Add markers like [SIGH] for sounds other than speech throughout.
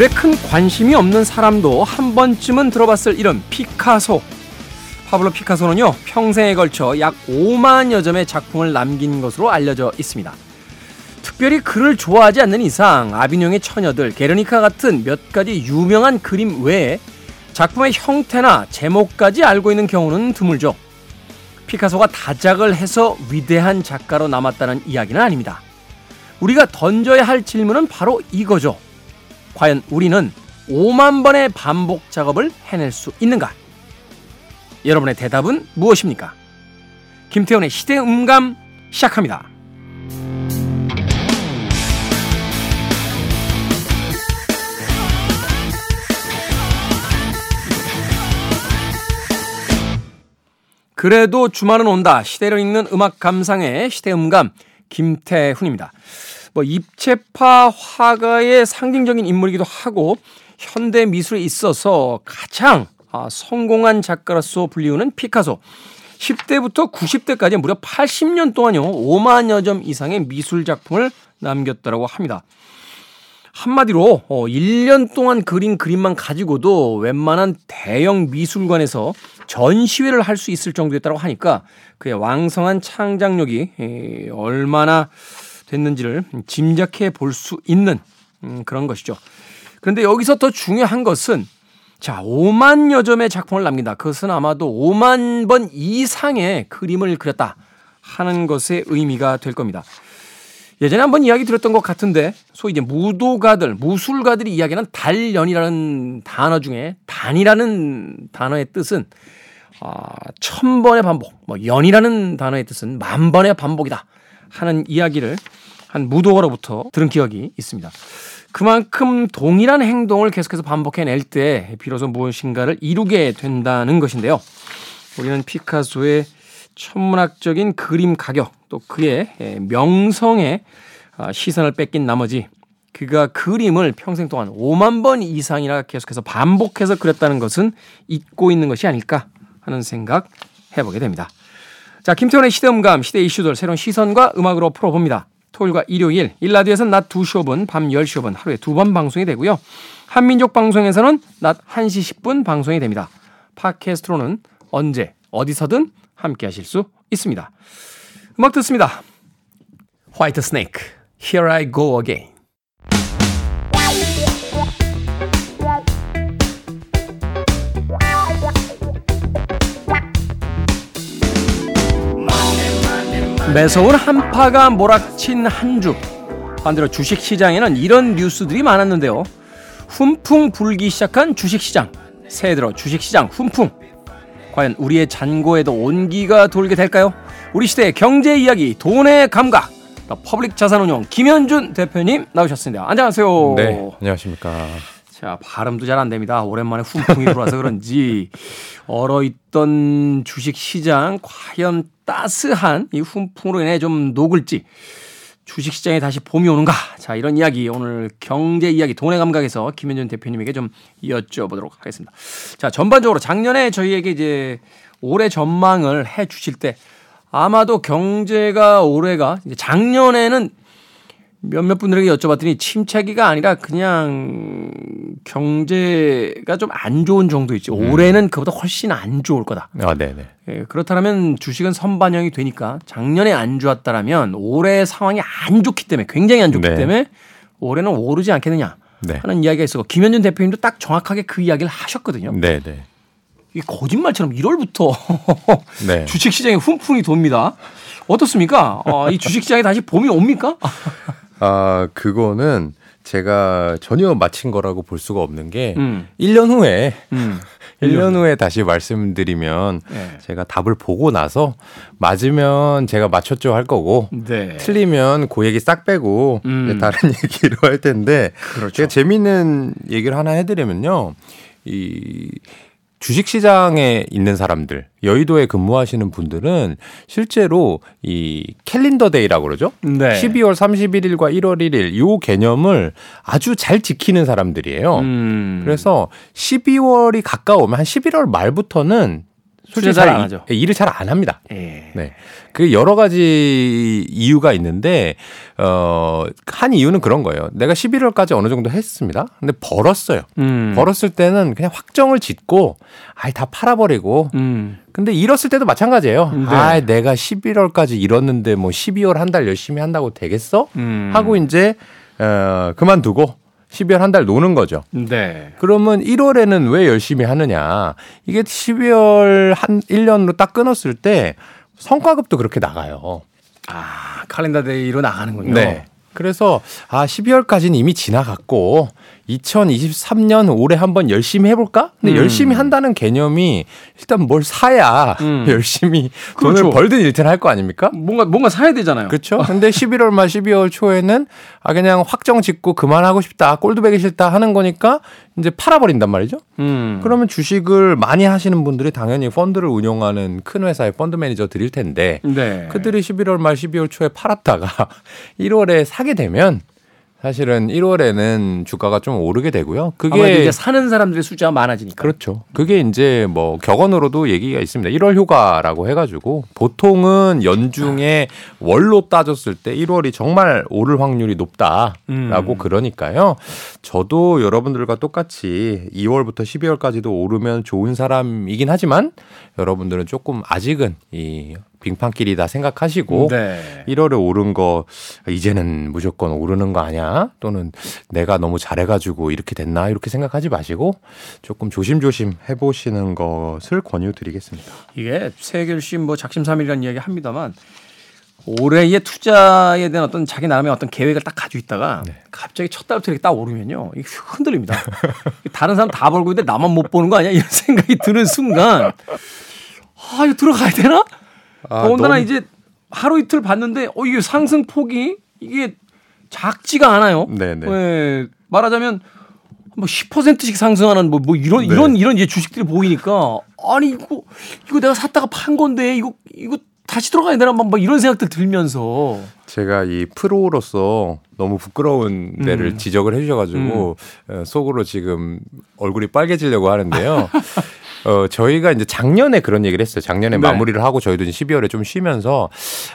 미술에 큰 관심이 없는 사람도 한 번쯤은 들어봤을 이름 피카소. 파블로 피카소는요, 평생에 걸쳐 약 5만여 점의 작품을 남긴 것으로 알려져 있습니다. 특별히 글을 좋아하지 않는 이상 아비뇽의 처녀들, 게르니카 같은 몇 가지 유명한 그림 외에 작품의 형태나 제목까지 알고 있는 경우는 드물죠. 피카소가 다작을 해서 위대한 작가로 남았다는 이야기는 아닙니다. 우리가 던져야 할 질문은 바로 이거죠. 과연 우리는 5만 번의 반복 작업을 해낼 수 있는가? 여러분의 대답은 무엇입니까? 김태훈의 시대 음감 시작합니다. 그래도 주말은 온다. 시대를 읽는 음악 감상의 시대 음감 김태훈입니다. 뭐 입체파 화가의 상징적인 인물이기도 하고 현대 미술에 있어서 가장 아, 성공한 작가로서 불리우는 피카소. 10대부터 90대까지 무려 80년 동안요 5만여 점 이상의 미술 작품을 남겼다고 합니다. 한마디로 1년 어, 동안 그린 그림만 가지고도 웬만한 대형 미술관에서 전시회를 할 수 있을 정도였다고 하니까 그의 왕성한 창작력이 얼마나 됐는지를 짐작해 볼 수 있는 음, 그런 것이죠. 그런데 여기서 더 중요한 것은 자, 5만 여 점의 작품을 남긴다. 그것은 아마도 5만 번 이상의 그림을 그렸다 하는 것의 의미가 될 겁니다. 예전에 한번 이야기 들었던 것 같은데 소위 이제 무도가들, 무술가들이 이야기하는 단연이라는 단어 중에 단이라는 단어의 뜻은 아, 천 번의 반복, 뭐 연이라는 단어의 뜻은 만 번의 반복이다 하는 이야기를 한 무도가로부터 들은 기억이 있습니다. 그만큼 동일한 행동을 계속해서 반복해낼 때 비로소 무엇인가를 이루게 된다는 것인데요. 우리는 피카소의 천문학적인 그림 가격 또 그의 명성에 아, 시선을 뺏긴 나머지 그가 그림을 평생 동안 5만 번 이상이나 계속해서 반복해서 그렸다는 것은 잊고 있는 것이 아닐까 하는 생각 해보게 됩니다. 자, 김태훈의 시대음감, 시대 이슈들 새로운 시선과 음악으로 풀어봅니다. 토요일과 일요일, 1라디오에서는 낮 2시 5분, 밤 10시 5분 하루에 두 번 방송이 되고요. 한민족 방송에서는 낮 1시 10분 방송이 됩니다. 팟캐스트로는 언제, 어디서든 함께 하실 수 있습니다. 음악 듣습니다. Whitesnake, Here I Go Again. 매서운 한파가 몰아친 한 주. 반대로 주식시장에는 이런 뉴스들이 많았는데요. 훈풍 불기 시작한 주식시장. 새해 들어 주식시장 훈풍. 과연 우리의 잔고에도 온기가 돌게 될까요? 우리 시대의 경제 이야기, 돈의 감각. 퍼블릭 자산운용 김현준 대표님 나오셨습니다. 안녕하세요. 네, 안녕하십니까. 자, 발음도 잘 안 됩니다. 오랜만에 훈풍이 불어서 그런지 얼어있던 주식 시장 과연 따스한 이 훈풍으로 인해 좀 녹을지 주식 시장에 다시 봄이 오는가? 자, 이런 이야기 오늘 경제 이야기 돈의 감각에서 김현준 대표님에게 좀 여쭤보도록 하겠습니다. 자, 전반적으로 작년에 저희에게 이제 올해 전망을 해 주실 때 아마도 경제가 올해가 작년에는 몇몇 분들에게 여쭤봤더니 침체기가 아니라 그냥 경제가 좀 안 좋은 정도 있지 음. 올해는 그보다 훨씬 안 좋을 거다. 아, 네네. 예, 그렇다면 주식은 선반영이 되니까 작년에 안 좋았다라면 올해 상황이 안 좋기 때문에 굉장히 안 좋기 네. 때문에 올해는 오르지 않겠느냐 네. 하는 이야기가 있었고 김현준 대표님도 딱 정확하게 그 이야기를 하셨거든요. 네네. 이 거짓말처럼 1월부터 [LAUGHS] 네. 주식 시장에 훈풍이 돕니다. 어떻습니까? 어, 이 주식 시장에 다시 봄이 옵니까? 아, 그거는 제가 전혀 마친 거라고 볼 수가 없는 게 음. 1년 후에 음. [LAUGHS] 1년 후에 다시 말씀드리면 네. 제가 답을 보고 나서 맞으면 제가 맞췄죠 할 거고 네. 틀리면 그 얘기 싹 빼고 음. 다른 [LAUGHS] 얘기로 할 텐데 그렇죠. 제가 재미있는 얘기를 하나 해드리면요. 이 주식시장에 있는 사람들, 여의도에 근무하시는 분들은 실제로 이 캘린더 데이라고 그러죠? 네. 12월 31일과 1월 1일 요 개념을 아주 잘 지키는 사람들이에요. 음. 그래서 12월이 가까우면 한 11월 말부터는 솔직히 잘 안 하죠. 예, 일을 잘 안 합니다. 예. 네. 그 여러 가지 이유가 있는데 어 한 이유는 그런 거예요. 내가 11월까지 어느 정도 했습니다. 근데 벌었어요. 음. 벌었을 때는 그냥 확정을 짓고 아이 다 팔아버리고 음. 근데 잃었을 때도 마찬가지예요. 네. 아, 내가 11월까지 잃었는데 뭐 12월 한 달 열심히 한다고 되겠어? 음. 하고 이제 어 그만두고 12월 한 달 노는 거죠. 네. 그러면 1월에는 왜 열심히 하느냐? 이게 12월 한 1년으로 딱 끊었을 때 성과급도 그렇게 나가요. 아, 칼렌더 데이로 나가는군요. 네. 그래서 아 12월까지는 이미 지나갔고 2023년 올해 한번 열심히 해볼까? 근데 음. 열심히 한다는 개념이 일단 뭘 사야 음. [LAUGHS] 열심히 그렇죠. 돈을 벌든 일든 할 거 아닙니까? 뭔가 뭔가 사야 되잖아요. 그렇죠. 근데 11월 말 12월 초에는 아 그냥 확정 짓고 그만하고 싶다, 꼴도 보기 싫다 하는 거니까 이제 팔아버린단 말이죠. 음. 그러면 주식을 많이 하시는 분들이 당연히 펀드를 운용하는 큰 회사의 펀드 매니저들일 텐데 네. 그들이 11월 말 12월 초에 팔았다가 [LAUGHS] 1월에 사게 되면 사실은 1월에는 주가가 좀 오르게 되고요. 그게 이제 사는 사람들의 숫자가 많아지니까. 그렇죠. 그게 이제 뭐 격언으로도 얘기가 있습니다. 1월 효과라고 해가지고 보통은 연중에 월로 따졌을 때 1월이 정말 오를 확률이 높다라고 음. 그러니까요. 저도 여러분들과 똑같이 2월부터 12월까지도 오르면 좋은 사람이긴 하지만 여러분들은 조금 아직은 이 빙판길이다 생각하시고 네. 1월에 오른 거 이제는 무조건 오르는 거 아니야? 또는 내가 너무 잘해가지고 이렇게 됐나 이렇게 생각하지 마시고 조금 조심조심 해보시는 것을 권유드리겠습니다. 이게 세결심 뭐 작심삼일이라는 이야기 합니다만 올해의 투자에 대한 어떤 자기 나름의 어떤 계획을 딱 가지고 있다가 네. 갑자기 첫 달부터 이렇게 딱 오르면요. 이게 흔들립니다. [LAUGHS] 다른 사람 다 벌고 있는데 나만 못 보는 거 아니야? 이런 [LAUGHS] 생각이 드는 순간 아, 이거 들어가야 되나? 아, 더군다나 너무... 이제 하루 이틀 봤는데 어 이게 상승 폭이 이게 작지가 않아요. 네네. 네. 말하자면 뭐 10%씩 상승하는 뭐, 뭐 이런 네. 이런 이런 이제 주식들이 보이니까 아니 이거 이거 내가 샀다가 판 건데 이거 이거 다시 들어가야 되나 막 이런 생각들 들면서 제가 이 프로로서 너무 부끄러운 데를 음. 지적을 해주셔가지고 음. 속으로 지금 얼굴이 빨개지려고 하는데요. [LAUGHS] 어, 저희가 이제 작년에 그런 얘기를 했어요. 작년에 네. 마무리를 하고 저희도 이제 12월에 좀 쉬면서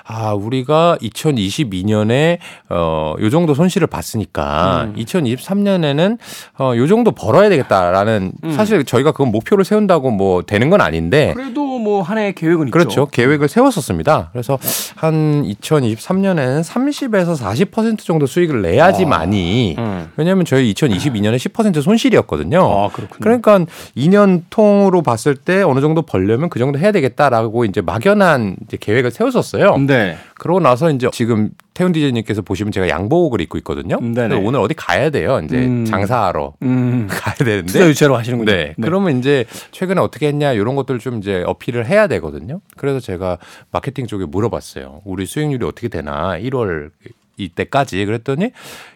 아, 우리가 2022년에 어, 요 정도 손실을 봤으니까 음. 2023년에는 어, 요 정도 벌어야 되겠다라는 음. 사실 저희가 그건 목표를 세운다고 뭐 되는 건 아닌데 그래도 뭐 한해 계획은 그렇죠. 있죠. 계획을 세웠었습니다. 그래서 한 2023년에는 30에서 40% 정도 수익을 내야지만이 아. 음. 왜냐하면 저희 2022년에 10% 손실이었거든요. 아, 그러니까 2년 통으로 수익으로 봤을 때 어느 정도 벌려면 그 정도 해야 되겠다라고 이제 막연한 이제 계획을 세웠었어요. 네. 그러고 나서 이제 지금 태훈 디제이님께서 보시면 제가 양복을 입고 있거든요. 네네. 오늘 어디 가야 돼요. 이제 음. 장사하러 음. [LAUGHS] 가야 되는데. 투자 유치하러 가시는군요. 네. 네. 그러면 이제 최근에 어떻게 했냐 이런 것들 좀 이제 어필을 해야 되거든요. 그래서 제가 마케팅 쪽에 물어봤어요. 우리 수익률이 어떻게 되나 1월 이때까지 그랬더니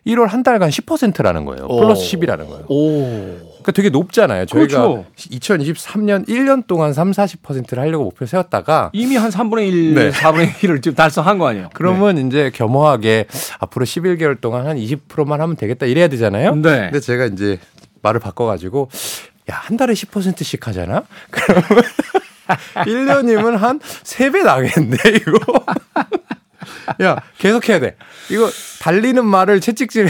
1월 한 달간 10%라는 거예요. 플러스 10이라는 거예요. 오. 그러니까 되게 높잖아요. 저희가 그렇죠. 2023년 1년 동안 3, 40%를 하려고 목표 세웠다가 이미 한 3분의 1, 네. 4분의 1을 [LAUGHS] 지금 달성한 거 아니에요. 그러면 네. 이제 겸허하게 앞으로 11개월 동안 한 20%만 하면 되겠다 이래야 되잖아요. 네. 근데 제가 이제 말을 바꿔 가지고 야, 한 달에 10%씩 하잖아. [LAUGHS] 그러면 1년이면 한 3배 나겠네, 이거. [LAUGHS] 야, 계속 해야 돼. 이거 달리는 말을 채찍질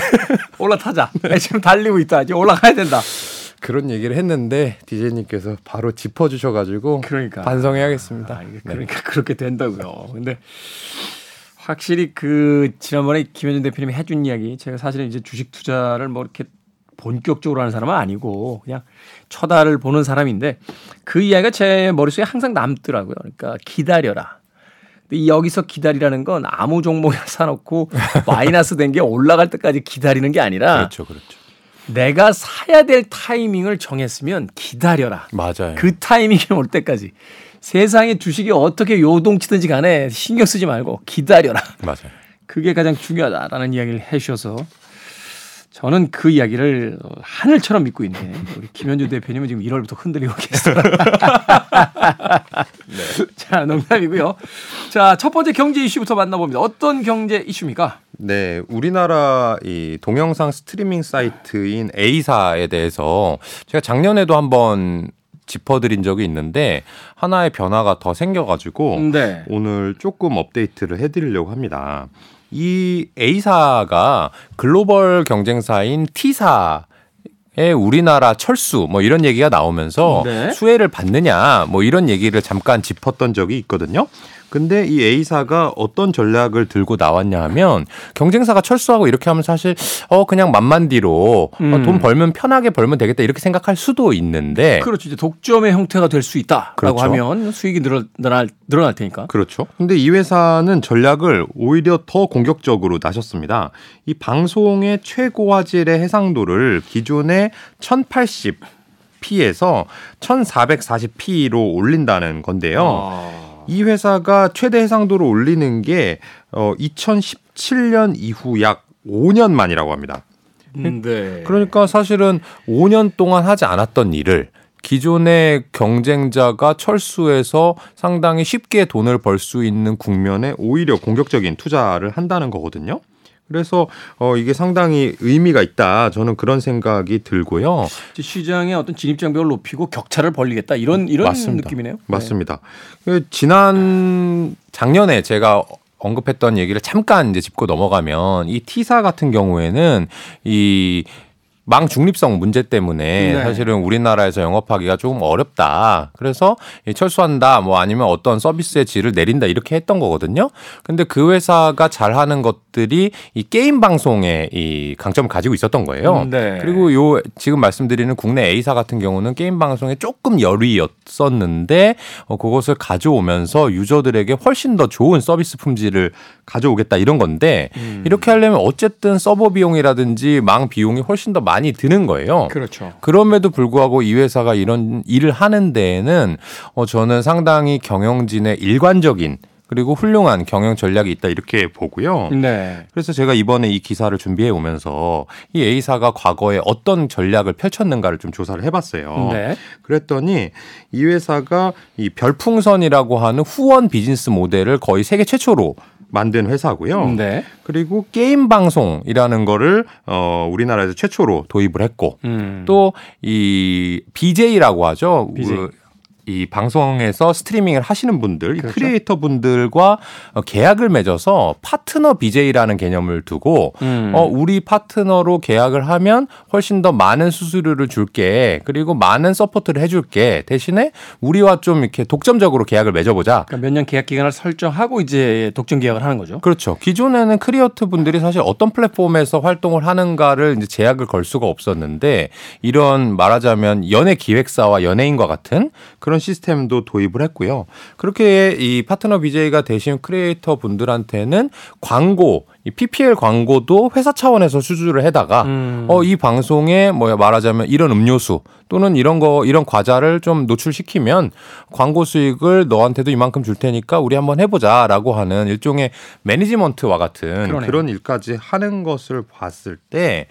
올라타자. 네. 지금 달리고 있다. 이제 올라가야 된다. 그런 얘기를 했는데 디제이님께서 바로 짚어주셔가지고 그러니까 반성해야겠습니다. 아, 네. 그러니까 네. [LAUGHS] 그렇게 된다고요. 근데 확실히 그 지난번에 김현준 대표님이 해준 이야기 제가 사실은 이제 주식 투자를 뭐 이렇게 본격적으로 하는 사람은 아니고 그냥 쳐다를 보는 사람인데 그 이야기가 제 머릿속에 항상 남더라고요. 그러니까 기다려라. 여기서 기다리라는 건 아무 종목이나 사놓고 [LAUGHS] 마이너스 된 게 올라갈 때까지 기다리는 게 아니라 그렇죠, 그렇죠. 내가 사야 될 타이밍을 정했으면 기다려라. 맞아요. 그 타이밍이 올 때까지 세상의 주식이 어떻게 요동치든지 간에 신경 쓰지 말고 기다려라. 맞아요. 그게 가장 중요하다라는 이야기를 해 주셔서 저는 그 이야기를 하늘처럼 믿고 있는 우리 김현주 대표님은 지금 1월부터 흔들리고 계세요. [LAUGHS] 네. [LAUGHS] 자, 농담이고요. 자, 첫 번째 경제 이슈부터 만나봅니다. 어떤 경제 이슈입니까? 네, 우리나라 이 동영상 스트리밍 사이트인 A사에 대해서 제가 작년에도 한번 짚어드린 적이 있는데 하나의 변화가 더 생겨가지고 네. 오늘 조금 업데이트를 해드리려고 합니다. 이 A사가 글로벌 경쟁사인 T사 에 우리나라 철수 뭐 이런 얘기가 나오면서 네. 수혜를 받느냐 뭐 이런 얘기를 잠깐 짚었던 적이 있거든요. 근데 이 A사가 어떤 전략을 들고 나왔냐 하면 경쟁사가 철수하고 이렇게 하면 사실 어 그냥 만만디로 어, 음. 어, 돈 벌면 편하게 벌면 되겠다 이렇게 생각할 수도 있는데 그렇죠. 이제 독점의 형태가 될 수 있다라고 그렇죠. 하면 수익이 늘어날 늘어날 테니까. 그렇죠. 근데 이 회사는 전략을 오히려 더 공격적으로 나셨습니다. 이 방송의 최고 화질의 해상도를 기존의 1080 P에서 1440p로 올린다는 건데요. 아. 이 회사가 최대 해상도를 올리는 게 어, 2017년 이후 약 5년 만이라고 합니다. 음, 네. 그러니까 사실은 5년 동안 하지 않았던 일을 기존의 경쟁자가 철수해서 상당히 쉽게 돈을 벌 수 있는 국면에 오히려 공격적인 투자를 한다는 거거든요. 그래서 어 이게 상당히 의미가 있다. 저는 그런 생각이 들고요. 시장의 어떤 진입 장벽을 높이고 격차를 벌리겠다 이런 이런 맞습니다. 느낌이네요. 맞습니다. 네. 지난 작년에 제가 언급했던 얘기를 잠깐 이제 짚고 넘어가면 이 T사 같은 경우에는 이 망 중립성 문제 때문에 네. 사실은 우리나라에서 영업하기가 조금 어렵다. 그래서 철수한다, 뭐 아니면 어떤 서비스의 질을 내린다 이렇게 했던 거거든요. 근데 그 회사가 잘하는 것들이 이 게임 방송에 이 강점을 가지고 있었던 거예요. 음, 네. 그리고 요 지금 말씀드리는 국내 A사 같은 경우는 게임 방송에 조금 열의였었는데 어, 그것을 가져오면서 유저들에게 훨씬 더 좋은 서비스 품질을 가져오겠다 이런 건데 음. 이렇게 하려면 어쨌든 서버 비용이라든지 망 비용이 훨씬 더 많이 많이 드는 거예요. 그렇죠. 그럼에도 불구하고 이 회사가 이런 일을 하는 데에는 어, 저는 상당히 경영진의 일관적인 그리고 훌륭한 경영 전략이 있다 이렇게 보고요. 네. 그래서 제가 이번에 이 기사를 준비해 오면서 이 A사가 과거에 어떤 전략을 펼쳤는가를 좀 조사를 해봤어요. 네. 그랬더니 이 회사가 이 별풍선이라고 하는 후원 비즈니스 모델을 거의 세계 최초로 만든 회사고요. 네. 그리고 게임 방송이라는 거를 어 우리나라에서 최초로 도입을 했고 음. 또이 BJ라고 하죠. BJ. 그이 방송에서 스트리밍을 하시는 분들, 그렇죠? 크리에이터 분들과 어, 계약을 맺어서 파트너 BJ라는 개념을 두고 음. 어 우리 파트너로 계약을 하면 훨씬 더 많은 수수료를 줄게. 그리고 많은 support를 해 줄게. 대신에 우리와 좀 이렇게 독점적으로 계약을 맺어 보자. 그러니까 몇년 계약 기간을 설정하고 이제 독점 계약을 하는 거죠. 그렇죠. 기존에는 크리에이터 분들이 사실 어떤 플랫폼에서 활동을 하는가를 이제 제약을 걸 수가 없었는데 이런 말하자면 연예 기획사와 연예인과 같은 그런 그런 시스템도 도입을 했고요. 그렇게 이 파트너 BJ가 되신 크리에이터 분들한테는 광고, 이 PPL 광고도 회사 차원에서 수주를 해다가 음. 어이 방송에 뭐야 말하자면 이런 음료수 또는 이런 거 이런 과자를 좀 노출시키면 광고 수익을 너한테도 이만큼 줄 테니까 우리 한번 해보자라고 하는 일종의 매니지먼트와 같은 그러네요. 그런 일까지 하는 것을 봤을 때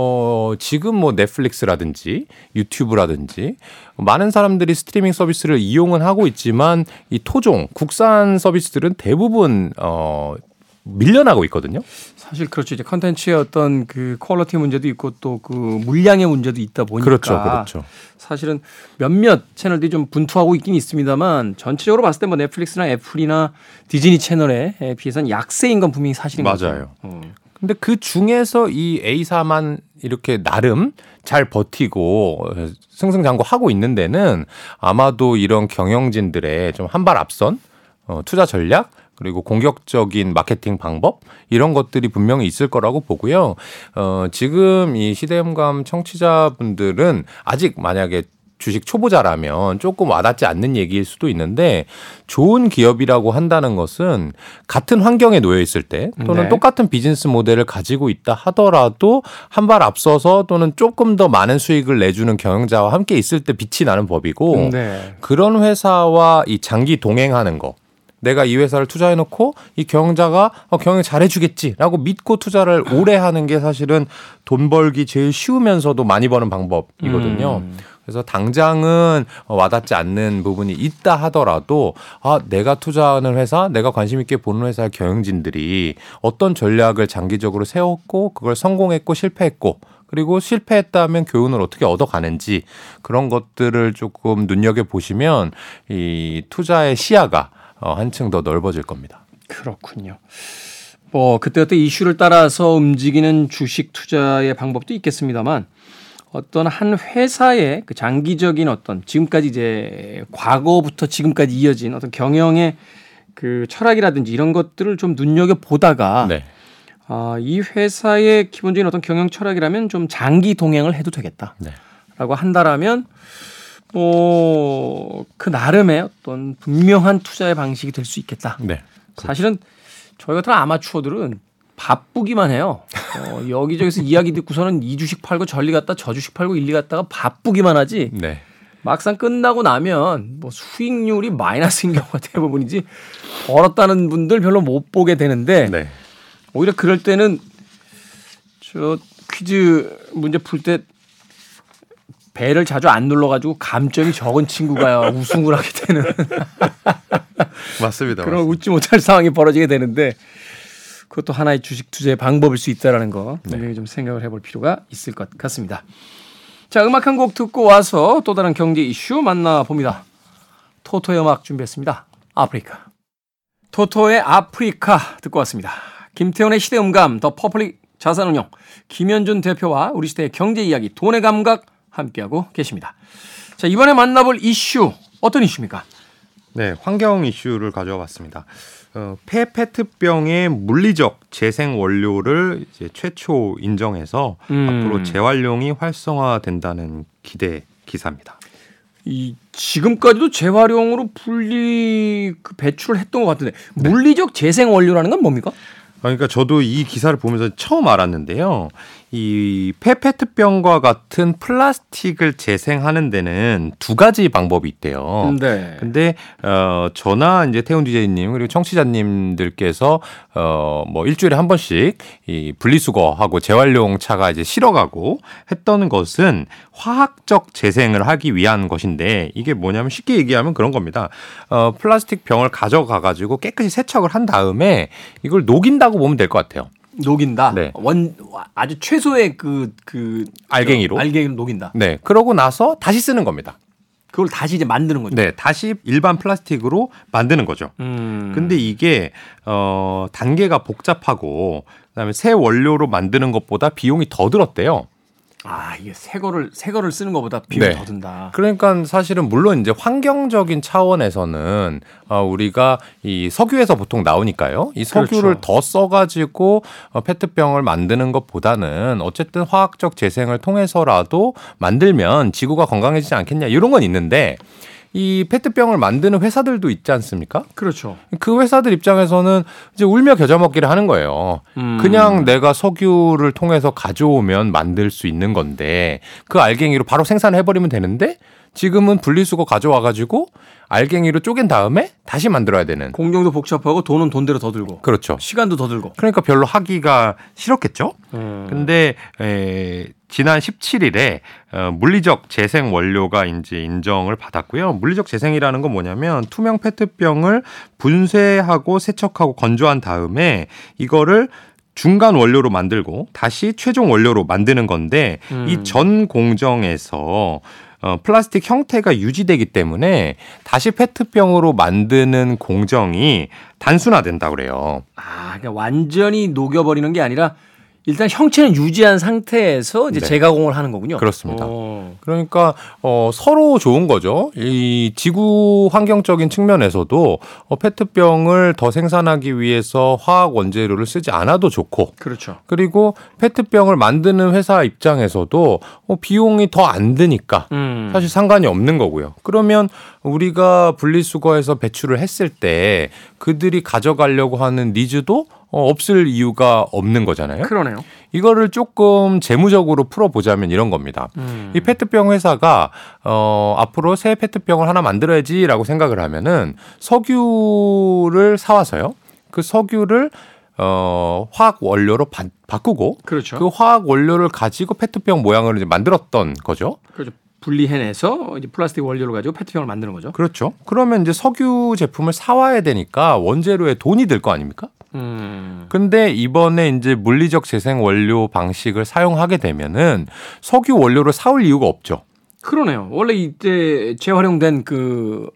어, 지금 뭐 넷플릭스라든지 유튜브라든지 많은 사람들이 스트리밍 서비스를 이용은 하고 있지만 이 토종 국산 서비스들은 대부분 어 밀려나고 있거든요. 사실 그렇죠. 이제 컨텐츠의 어떤 그 quality 문제도 있고 또 그 물량의 문제도 있다 보니까 그렇죠. 그렇죠. 사실은 몇몇 채널들이 좀 분투하고 있긴 있습니다만 전체적으로 봤을 때 뭐 넷플릭스나 애플이나 디즈니 채널에 비해서는 약세인 건 분명히 사실인 맞아요. 거죠. 맞아요. 어. 근데 그 중에서 이 A사만 이렇게 나름 잘 버티고 승승장구 하고 있는 데는 아마도 이런 경영진들의 좀 한 발 앞선 어, 투자 전략 그리고 공격적인 마케팅 방법 이런 것들이 분명히 있을 거라고 보고요. 어, 지금 이 시대음감 청취자분들은 아직 만약에 주식 초보자라면 조금 와닿지 않는 얘기일 수도 있는데 좋은 기업이라고 한다는 것은 같은 환경에 놓여 있을 때 또는 네. 똑같은 비즈니스 모델을 가지고 있다 하더라도 한 발 앞서서 또는 조금 더 많은 수익을 내주는 경영자와 함께 있을 때 빛이 나는 법이고 네. 그런 회사와 이 장기 동행하는 거 내가 이 회사를 투자해놓고 이 경영자가 어, 경영 잘해주겠지라고 믿고 투자를 오래 하는 게 사실은 돈 벌기 제일 쉬우면서도 많이 버는 방법이거든요. 음. 그래서 당장은 와닿지 않는 부분이 있다 하더라도 아 내가 투자하는 회사, 내가 관심 있게 보는 회사의 경영진들이 어떤 전략을 장기적으로 세웠고 그걸 성공했고 실패했고 그리고 실패했다면 교훈을 어떻게 얻어가는지 그런 것들을 조금 눈여겨 보시면 이 투자의 시야가 어, 한층 더 넓어질 겁니다. 그렇군요. 뭐 그때그때 이슈를 따라서 움직이는 주식 투자의 방법도 있겠습니다만 어떤 한 회사의 그 장기적인 어떤 지금까지 이제 과거부터 지금까지 이어진 어떤 경영의 그 철학이라든지 이런 것들을 좀 눈여겨 보다가 네. 아, 이 회사의 기본적인 어떤 경영 철학이라면 좀 장기 동행을 해도 되겠다라고 네. 한다라면 뭐그 나름의 어떤 분명한 투자의 방식이 될 수 있겠다. 네. 사실은 저희 같은 아마추어들은 바쁘기만 해요. 어, 여기저기서 이야기 듣고서는 이 주식 팔고 전리 갔다 저 주식 팔고 일리 갔다가 바쁘기만 하지. 네. 막상 끝나고 나면 뭐 수익률이 마이너스인 경우가 [LAUGHS] 대부분이지 벌었다는 분들 별로 못 보게 되는데 네. 오히려 그럴 때는 저 퀴즈 문제 풀 때 배를 자주 안 눌러가지고 감점이 적은 친구가 [LAUGHS] 우승을 하게 되는 맞습니다. 그런 맞습니다. 웃지 못할 상황이 벌어지게 되는데 그것도 하나의 주식 투자의 방법일 수 있다라는 거 분명히 네. 좀 생각을 해볼 필요가 있을 것 같습니다. 자, 음악 한 곡 듣고 와서 또 다른 경제 이슈 만나봅니다. Toto의 음악 준비했습니다. Africa. Toto의 Africa 듣고 왔습니다. 김태훈의 시대음감, 더 퍼블릭 자산운용, 김현준 대표와 우리 시대의 경제 이야기, 돈의 감각 함께하고 계십니다. 자, 이번에 만나볼 이슈, 어떤 이슈입니까? 네, 환경 이슈를 가져와 봤습니다. 어, 폐페트병의 물리적 재생 원료를 이제 최초 인정해서 음. 앞으로 재활용이 활성화된다는 기대 기사입니다. 이 지금까지도 재활용으로 분리 그 배출을 했던 것 같은데 네. 물리적 재생 원료라는 건 뭡니까? 그러니까 저도 이 기사를 보면서 처음 알았는데요. 이 페페트병과 같은 플라스틱을 재생하는 데는 두 가지 방법이 있대요. 네. 근데 어 저나 이제 태훈 디제이님 그리고 청취자님들께서 어뭐 일주일에 한 번씩 이 분리수거하고 재활용 차가 이제 실어가고 했던 것은 화학적 재생을 하기 위한 것인데 이게 뭐냐면 쉽게 얘기하면 그런 겁니다. 어 플라스틱 병을 가져가 가지고 깨끗이 세척을 한 다음에 이걸 녹인다고 보면 될 것 같아요. 녹인다. 네. 원 아주 최소의 그그 그 알갱이로 알갱이로 녹인다. 네. 그러고 나서 다시 쓰는 겁니다. 그걸 다시 이제 만드는 거죠. 네, 다시 일반 플라스틱으로 만드는 거죠. 음. 근데 이게 어 단계가 복잡하고 그다음에 새 원료로 만드는 것보다 비용이 더 들었대요. 아 이게 새 거를 새 거를 쓰는 것보다 비용이 네. 더 든다. 그러니까 사실은 물론 이제 환경적인 차원에서는 어, 우리가 이 석유에서 보통 나오니까요. 이 석유를 그렇죠. 더 써가지고 어, 페트병을 만드는 것보다는 어쨌든 화학적 재생을 통해서라도 만들면 지구가 건강해지지 않겠냐 이런 건 있는데 이 페트병을 만드는 회사들도 있지 않습니까? 그렇죠. 그 회사들 입장에서는 이제 울며 겨자 먹기를 하는 거예요. 음. 그냥 내가 석유를 통해서 가져오면 만들 수 있는 건데 그 알갱이로 바로 생산해 버리면 되는데 지금은 분리수거 가져와 가지고 알갱이로 쪼갠 다음에 다시 만들어야 되는. 공정도 복잡하고 돈은 돈대로 더 들고. 그렇죠. 시간도 더 들고. 그러니까 별로 하기가 싫었겠죠. 음. 근데 에, 지난 17일에 어, 물리적 재생 원료가 이제 인정을 받았고요. 물리적 재생이라는 건 뭐냐면 투명 페트병을 분쇄하고 세척하고 건조한 다음에 이거를 중간 원료로 만들고 다시 최종 원료로 만드는 건데 음. 이전 공정에서 어, 플라스틱 형태가 유지되기 때문에 다시 페트병으로 만드는 공정이 단순화된다 그래요. 아, 그러니까 완전히 녹여버리는 게 아니라 일단 형체는 유지한 상태에서 이제 네. 재가공을 하는 거군요. 그렇습니다. 오. 그러니까 어, 서로 좋은 거죠. 이 지구 환경적인 측면에서도 어, 페트병을 더 생산하기 위해서 화학 원재료를 쓰지 않아도 좋고, 그렇죠. 그리고 페트병을 만드는 회사 입장에서도 어, 비용이 더 안 드니까 음. 사실 상관이 없는 거고요. 그러면 우리가 분리수거해서 배출을 했을 때 그들이 가져가려고 하는 needs도 어, 없을 이유가 없는 거잖아요. 그러네요. 이거를 조금 재무적으로 풀어보자면 이런 겁니다. 음. 이 페트병 회사가 어, 앞으로 새 페트병을 하나 만들어야지라고 생각을 하면은 석유를 사와서요. 그 석유를 어, 화학 원료로 바, 바꾸고 그렇죠. 그 화학 원료를 가지고 페트병 모양을 이제 만들었던 거죠. 그렇죠. 분리해내서 이제 플라스틱 원료를 가지고 페트병을 만드는 거죠. 그렇죠. 그러면 이제 석유 제품을 사와야 되니까 원재료에 돈이 들 거 아닙니까? 음. 근데 이번에 이제 물리적 재생 원료 방식을 사용하게 되면은 석유 원료를 사올 이유가 없죠. 그러네요. 원래 이때 재활용된 그,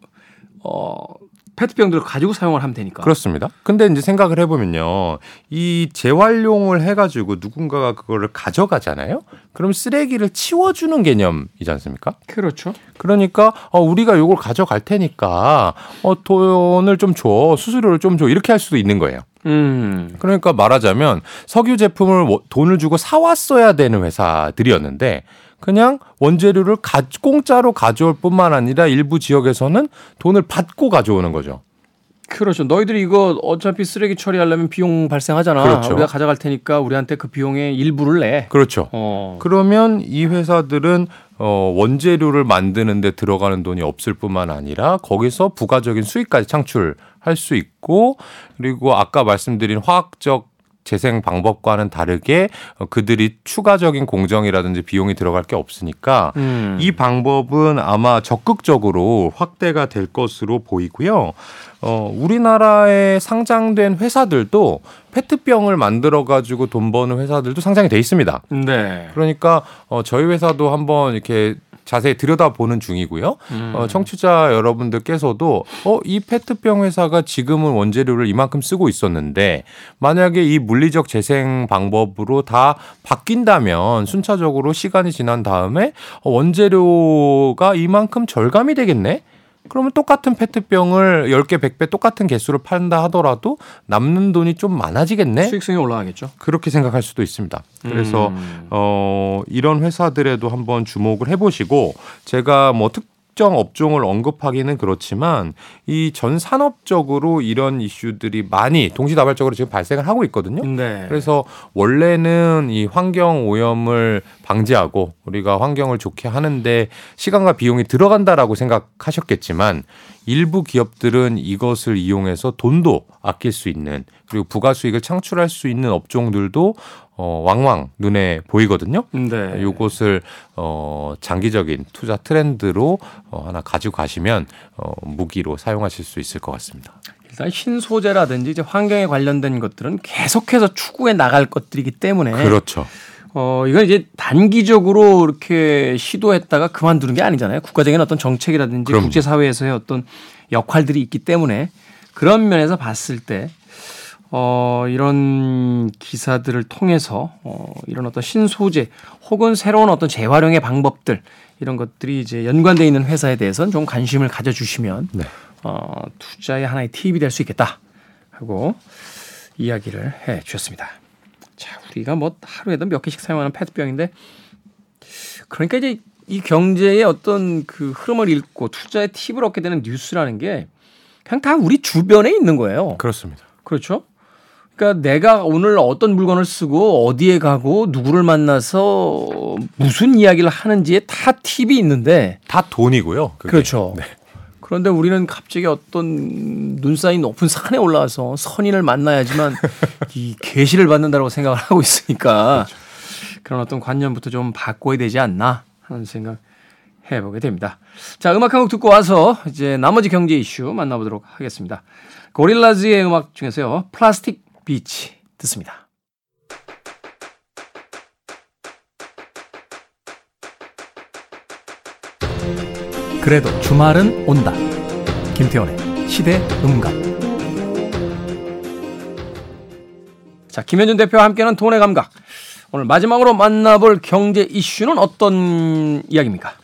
어, 페트병들을 가지고 사용을 하면 되니까. 그렇습니다. 근데 이제 생각을 해보면요. 이 재활용을 해가지고 누군가가 그거를 가져가잖아요. 그럼 쓰레기를 치워주는 개념이지 않습니까? 그렇죠. 그러니까 어, 우리가 이걸 가져갈 테니까 어, 돈을 좀 줘, 수수료를 좀 줘, 이렇게 할 수도 있는 거예요. 음. 그러니까 말하자면 석유 제품을 돈을 주고 사왔어야 되는 회사들이었는데 그냥 원재료를 가, 공짜로 가져올 뿐만 아니라 일부 지역에서는 돈을 받고 가져오는 거죠. 그렇죠. 너희들이 이거 어차피 쓰레기 처리하려면 비용 발생하잖아. 그렇죠. 우리가 가져갈 테니까 우리한테 그 비용의 일부를 내. 그렇죠. 어. 그러면 이 회사들은 어, 원재료를 만드는데 들어가는 돈이 없을 뿐만 아니라 거기서 부가적인 수익까지 창출 할 수 있고 그리고 아까 말씀드린 화학적 재생 방법과는 다르게 어, 그들이 추가적인 공정이라든지 비용이 들어갈 게 없으니까 음. 이 방법은 아마 적극적으로 확대가 될 것으로 보이고요. 어, 우리나라에 상장된 회사들도 페트병을 만들어 가지고 돈 버는 회사들도 상장이 돼 있습니다. 네. 그러니까 어, 저희 회사도 한번 이렇게 자세히 들여다보는 중이고요. 음. 어, 청취자 여러분들께서도 어, 이 페트병 회사가 지금은 원재료를 이만큼 쓰고 있었는데 만약에 이 물리적 재생 방법으로 다 바뀐다면 순차적으로 시간이 지난 다음에 어, 원재료가 이만큼 절감이 되겠네? 그러면 똑같은 페트병을 10개, 100배 똑같은 개수를 판다 하더라도 남는 돈이 좀 많아지겠네? 수익성이 올라가겠죠. 그렇게 생각할 수도 있습니다. 그래서 음. 어 이런 회사들에도 한번 주목을 해 보시고 제가 뭐 특, 특정 업종을 언급하기는 그렇지만 이 전 산업적으로 이런 이슈들이 많이 동시다발적으로 지금 발생을 하고 있거든요. 네. 그래서 원래는 이 환경 오염을 방지하고 우리가 환경을 좋게 하는데 시간과 비용이 들어간다라고 생각하셨겠지만 일부 기업들은 이것을 이용해서 돈도 아낄 수 있는 그리고 부가 수익을 창출할 수 있는 업종들도 어, 왕왕 눈에 보이거든요. 네. 요것을 어, 장기적인 투자 트렌드로 어, 하나 가지고 가시면 어, 무기로 사용하실 수 있을 것 같습니다. 일단 신소재라든지 이제 환경에 관련된 것들은 계속해서 추구해 나갈 것들이기 때문에 그렇죠. 어, 이건 이제 단기적으로 이렇게 시도했다가 그만두는 게 아니잖아요. 국가적인 어떤 정책이라든지 그럼. 국제사회에서의 어떤 역할들이 있기 때문에 그런 면에서 봤을 때 어, 이런 기사들을 통해서 어, 이런 어떤 신소재 혹은 새로운 어떤 재활용의 방법들 이런 것들이 이제 연관되어 있는 회사에 대해서는 좀 관심을 가져주시면 네. 어, 투자의 하나의 팁이 될 수 있겠다 하고 이야기를 해 주셨습니다. 자, 우리가 뭐 하루에도 몇 개씩 사용하는 페트병인데 그러니까 이제 이 경제의 어떤 그 흐름을 읽고 투자의 팁을 얻게 되는 뉴스라는 게 그냥 다 우리 주변에 있는 거예요. 그렇습니다. 그렇죠? 그러니까 내가 오늘 어떤 물건을 쓰고 어디에 가고 누구를 만나서 무슨 이야기를 하는지에 다 팁이 있는데 다 돈이고요. 그게. 그렇죠. [LAUGHS] 네. 그런데 우리는 갑자기 어떤 눈 쌓인 높은 산에 올라와서 선인을 만나야지만 [LAUGHS] 이 계시를 받는다고 생각을 하고 있으니까 그렇죠. 그런 어떤 관념부터 좀 바꿔야 되지 않나 하는 생각 해보게 됩니다. 자, 음악 한 곡 듣고 와서 이제 나머지 경제 이슈 만나보도록 하겠습니다. Gorillaz의 음악 중에서요. Plastic Beach 듣습니다. 그래도 주말은 온다. 김태훈의 시대 음감. 자, 김현준 대표와 함께하는 돈의 감각. 오늘 마지막으로 만나볼 경제 이슈는 어떤 이야기입니까?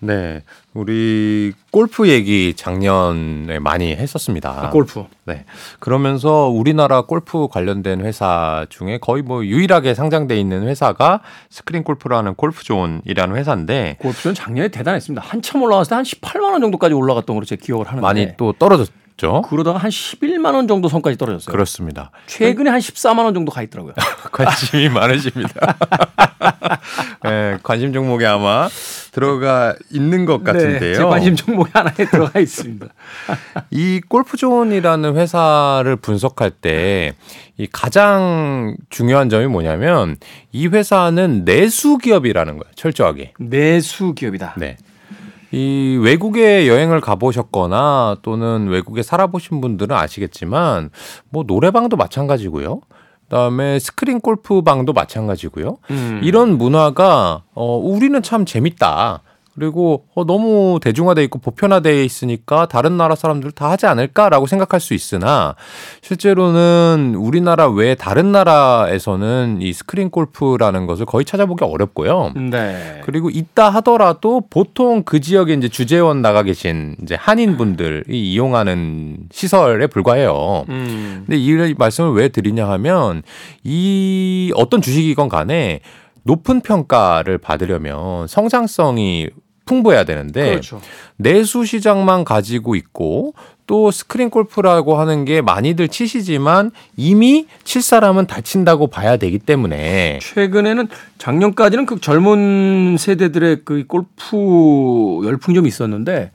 네. 우리 골프 얘기 작년에 많이 했었습니다. 아, 골프. 네. 그러면서 우리나라 골프 관련된 회사 중에 거의 뭐 유일하게 상장돼 있는 회사가 스크린 골프라는 골프존이라는 회사인데 골프존 작년에 대단했습니다. 한참 올라갔을 때 한 18만 원 정도까지 올라갔던 걸로 제가 기억을 하는데 많이 또 떨어졌 있죠. 그러다가 한 11만 원 정도 선까지 떨어졌어요. 그렇습니다. 최근에 한 14만 원 정도 가 있더라고요. [LAUGHS] 관심이 많으십니다. [LAUGHS] 네, 관심 종목에 아마 들어가 있는 것 네, 같은데요. 네, 제 관심 종목에 하나에 들어가 있습니다. [LAUGHS] 이 골프존이라는 회사를 분석할 때 이 가장 중요한 점이 뭐냐면 이 회사는 내수 기업이라는 거예요. 철저하게. 내수 기업이다. 네. 이 외국에 여행을 가보셨거나 또는 외국에 살아보신 분들은 아시겠지만 뭐 노래방도 마찬가지고요. 그다음에 스크린 골프방도 마찬가지고요. 음. 이런 문화가 어 우리는 참 재밌다. 그리고 어, 너무 대중화돼 있고 보편화돼 있으니까 다른 나라 사람들 다 하지 않을까라고 생각할 수 있으나 실제로는 우리나라 외 다른 나라에서는 이 스크린 골프라는 것을 거의 찾아보기 어렵고요. 네. 그리고 있다 하더라도 보통 그 지역에 이제 주재원 나가 계신 이제 한인 분들이 이용하는 시설에 불과해요. 음. 근데 이 말씀을 왜 드리냐 하면 이 어떤 주식이건 간에 높은 평가를 받으려면 성장성이 풍부해야 되는데 그렇죠. 내수 시장만 가지고 있고 또 스크린 골프라고 하는 게 많이들 치시지만 이미 칠 사람은 다친다고 봐야 되기 때문에 최근에는 작년까지는 그 젊은 세대들의 그 골프 열풍 좀 있었는데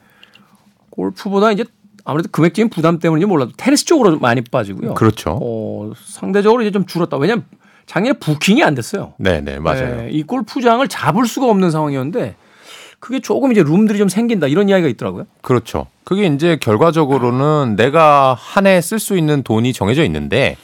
골프보다 이제 아무래도 금액적인 부담 때문인지 몰라도 테니스 쪽으로 많이 빠지고요. 그렇죠. 어, 상대적으로 이제 좀 줄었다. 왜냐면 작년에 부킹이 안 됐어요. 네, 네, 맞아요. 네, 이 골프장을 잡을 수가 없는 상황이었는데 그게 조금 이제 룸들이 좀 생긴다 이런 이야기가 있더라고요. 그렇죠. 그게 이제 결과적으로는 내가 한 해 쓸 수 있는 돈이 정해져 있는데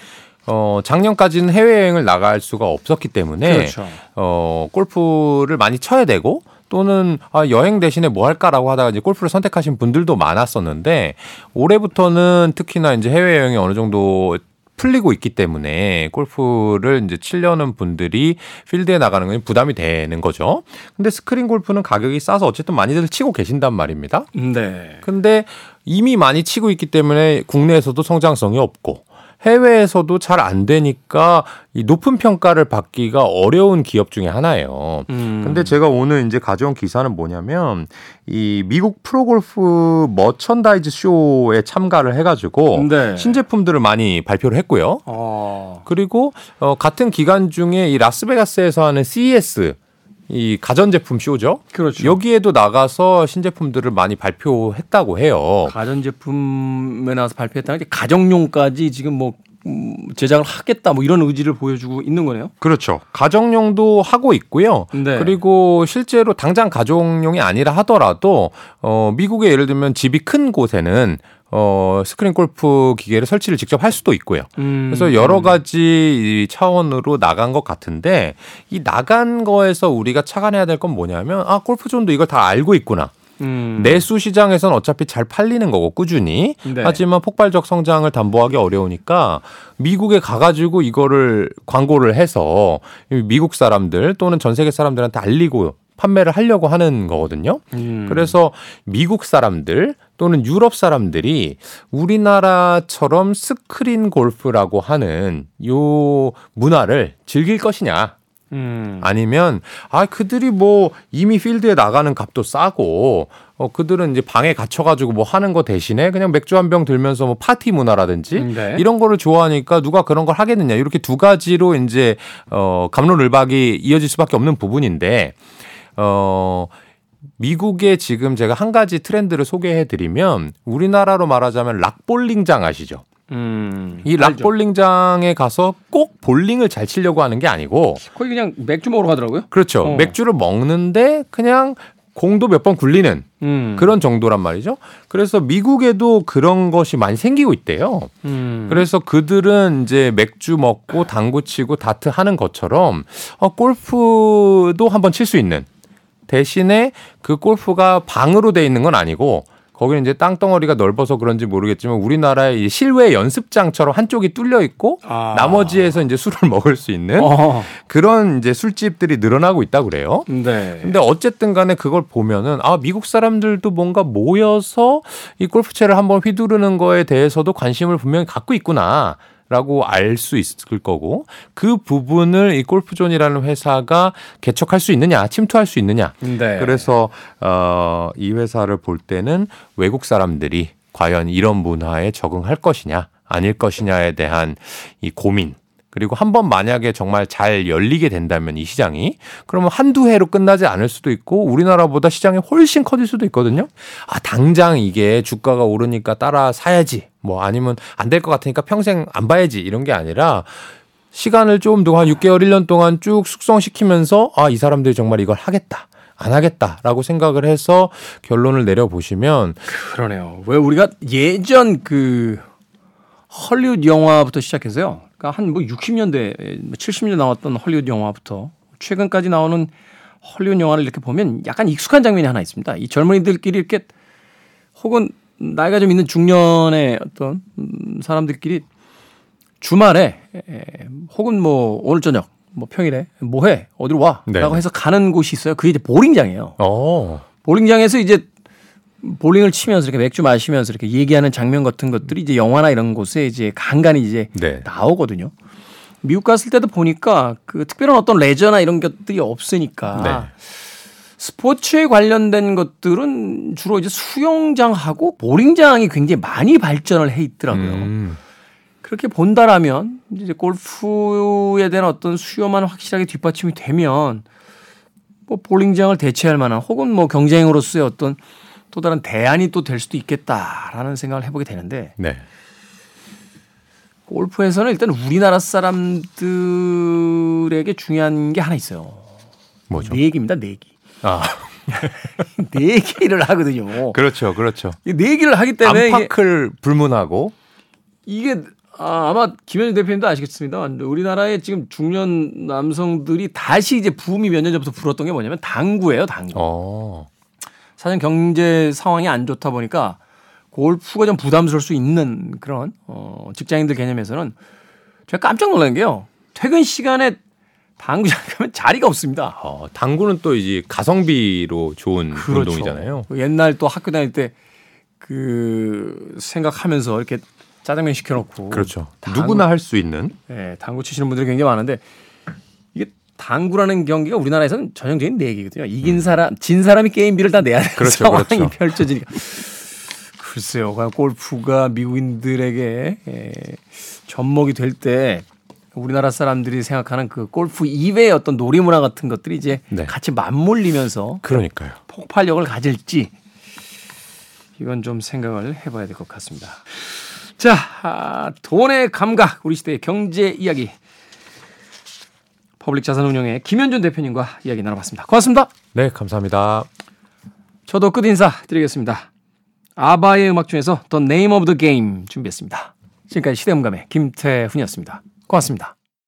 어, 작년까지는 해외여행을 나갈 수가 없었기 때문에 그렇죠. 어, 골프를 많이 쳐야 되고 또는 아, 여행 대신에 뭐 할까라고 하다가 이제 골프를 선택하신 분들도 많았었는데 올해부터는 특히나 이제 해외여행이 어느 정도 풀리고 있기 때문에 골프를 이제 치려는 분들이 필드에 나가는 건 부담이 되는 거죠. 근데 스크린 골프는 가격이 싸서 어쨌든 많이들 치고 계신단 말입니다. 네. 근데 이미 많이 치고 있기 때문에 국내에서도 성장성이 없고 해외에서도 잘 안 되니까 이 높은 평가를 받기가 어려운 기업 중에 하나예요. 음. 근데 제가 오늘 이제 가져온 기사는 뭐냐면 이 미국 프로골프 Merchandise Show에 참가를 해가지고 네. 신제품들을 많이 발표를 했고요. 어. 그리고 어, 같은 기간 중에 이 라스베가스에서 하는 CES 이 가전제품 쇼죠. 그렇죠. 여기에도 나가서 신제품들을 많이 발표했다고 해요. 가전제품에 나와서 발표했다는 게 가정용까지 지금 뭐 음, 제작을 하겠다 뭐 이런 의지를 보여주고 있는 거네요. 그렇죠. 가정용도 하고 있고요. 네. 그리고 실제로 당장 가정용이 아니라 하더라도 어 미국에 예를 들면 집이 큰 곳에는 어, 스크린 골프 기계를 설치를 직접 할 수도 있고요. 음. 그래서 여러 가지 차원으로 나간 것 같은데 이 나간 거에서 우리가 착안해야 될 건 뭐냐면 아, 골프존도 이걸 다 알고 있구나. 음. 내수 시장에선 어차피 잘 팔리는 거고 꾸준히 네. 하지만 폭발적 성장을 담보하기 어려우니까 미국에 가가지고 이거를 광고를 해서 미국 사람들 또는 전 세계 사람들한테 알리고 판매를 하려고 하는 거거든요. 음. 그래서 미국 사람들 또는 유럽 사람들이 우리나라처럼 스크린 골프라고 하는 요 문화를 즐길 것이냐. 음. 아니면 아 그들이 뭐 이미 필드에 나가는 값도 싸고 어 그들은 이제 방에 갇혀 가지고 뭐 하는 거 대신에 그냥 맥주 한 병 들면서 뭐 파티 문화라든지 음, 네. 이런 거를 좋아하니까 누가 그런 걸 하겠느냐 이렇게 두 가지로 이제 어 감론을박이 이어질 수밖에 없는 부분인데 어, 미국의 지금 제가 한 가지 트렌드를 소개해 드리면 우리나라로 말하자면 락볼링장 아시죠? 음, 이 락볼링장에 가서 꼭 볼링을 잘 치려고 하는 게 아니고 거기 그냥 맥주 먹으러 가더라고요. 그렇죠. 어. 맥주를 먹는데 그냥 공도 몇 번 굴리는 음. 그런 정도란 말이죠. 그래서 미국에도 그런 것이 많이 생기고 있대요. 음. 그래서 그들은 이제 맥주 먹고 당구 치고 다트 하는 것처럼 어, 골프도 한번 칠 수 있는 대신에 그 골프가 방으로 돼 있는 건 아니고 거기는 이제 땅덩어리가 넓어서 그런지 모르겠지만 우리나라의 실외 연습장처럼 한쪽이 뚫려 있고 아. 나머지에서 이제 술을 [LAUGHS] 먹을 수 있는 어. 그런 이제 술집들이 늘어나고 있다 그래요. 네. 근데 어쨌든 간에 그걸 보면은 아 미국 사람들도 뭔가 모여서 이 골프채를 한번 휘두르는 거에 대해서도 관심을 분명히 갖고 있구나. 라고 알 수 있을 거고 그 부분을 이 골프존이라는 회사가 개척할 수 있느냐 침투할 수 있느냐 네. 그래서 어, 이 회사를 볼 때는 외국 사람들이 과연 이런 문화에 적응할 것이냐 아닐 것이냐에 대한 이 고민 그리고 한 번 만약에 정말 잘 열리게 된다면 이 시장이 그러면 한두 해로 끝나지 않을 수도 있고 우리나라보다 시장이 훨씬 커질 수도 있거든요. 아, 당장 이게 주가가 오르니까 따라 사야지. 뭐 아니면 안 될 것 같으니까 평생 안 봐야지. 이런 게 아니라 시간을 좀더한 6개월, 1년 동안 쭉 숙성시키면서 아, 이 사람들이 정말 이걸 하겠다. 안 하겠다라고 생각을 해서 결론을 내려 보시면 그러네요. 왜 우리가 예전 그 헐리우드 영화부터 시작해서요. 그러니까 한 뭐 60년대, 70년대 나왔던 헐리우드 영화부터 최근까지 나오는 헐리우드 영화를 이렇게 보면 약간 익숙한 장면이 하나 있습니다. 이 젊은이들끼리 이렇게 혹은 나이가 좀 있는 중년의 어떤 사람들끼리 주말에 혹은 뭐 오늘 저녁 뭐 평일에 뭐해 어디로 와라고 네. 해서 가는 곳이 있어요. 그게 이제 보링장이에요. 오. 어. 보링장에서 이제 볼링을 치면서 이렇게 맥주 마시면서 이렇게 얘기하는 장면 같은 것들이 이제 영화나 이런 곳에 이제 간간히 이제 네. 나오거든요. 미국 갔을 때도 보니까 그 특별한 어떤 레저나 이런 것들이 없으니까 네. 스포츠에 관련된 것들은 주로 이제 수영장하고 보링장이 굉장히 많이 발전을 해 있더라고요. 음. 그렇게 본다라면 이제 골프에 대한 어떤 수요만 확실하게 뒷받침이 되면 뭐 볼링장을 대체할 만한 혹은 뭐 경쟁으로서의 어떤 또 다른 대안이 또 될 수도 있겠다라는 생각을 해보게 되는데 네. 골프에서는 일단 우리나라 사람들에게 중요한 게 하나 있어요. 뭐죠? 내기입니다, 내기. 아. [LAUGHS] 내기를 하거든요. 그렇죠, 그렇죠. 내기를 하기 때문에 안팎을 불문하고 이게 아, 아마 김현준 대표님도 아시겠습니다. 우리나라의 지금 중년 남성들이 다시 이제 붐이 몇 년 전부터 불었던 게 뭐냐면 당구예요, 당구. 어. 사실 경제 상황이 안 좋다 보니까 골프가 좀 부담스러울 수 있는 그런 어, 직장인들 개념에서는 제가 깜짝 놀란 게요. 퇴근 시간에 당구장 [LAUGHS] 가면 자리가 없습니다. 어, 당구는 또 이제 가성비로 좋은 그렇죠. 운동이잖아요. 옛날 또 학교 다닐 때 그 생각하면서 이렇게 짜장면 시켜놓고 그렇죠. 당구, 누구나 할 수 있는. 네, 당구 치시는 분들이 굉장히 많은데 당구라는 경기가 우리나라에서는 전형적인 내기거든요. 이긴 음. 사람, 진 사람이 게임비를 다 내야 되는 그렇죠, 상황이 그렇죠. 펼쳐지니까. [LAUGHS] 글쎄요, 골프가 미국인들에게 예, 접목이 될 때 우리나라 사람들이 생각하는 그 골프 이외의 어떤 놀이 문화 같은 것들이 이제 네. 같이 맞물리면서 그러니까요. 폭발력을 가질지 이건 좀 생각을 해봐야 될 것 같습니다. 자, 아, 돈의 감각, 우리 시대의 경제 이야기. 퍼블릭 자산운용의 김현준 대표님과 이야기 나눠봤습니다. 고맙습니다. 네, 감사합니다. 저도 끝 인사 드리겠습니다. 아바의 음악 중에서 The Name of the Game 준비했습니다. 지금까지 시대음감의 김태훈이었습니다. 고맙습니다.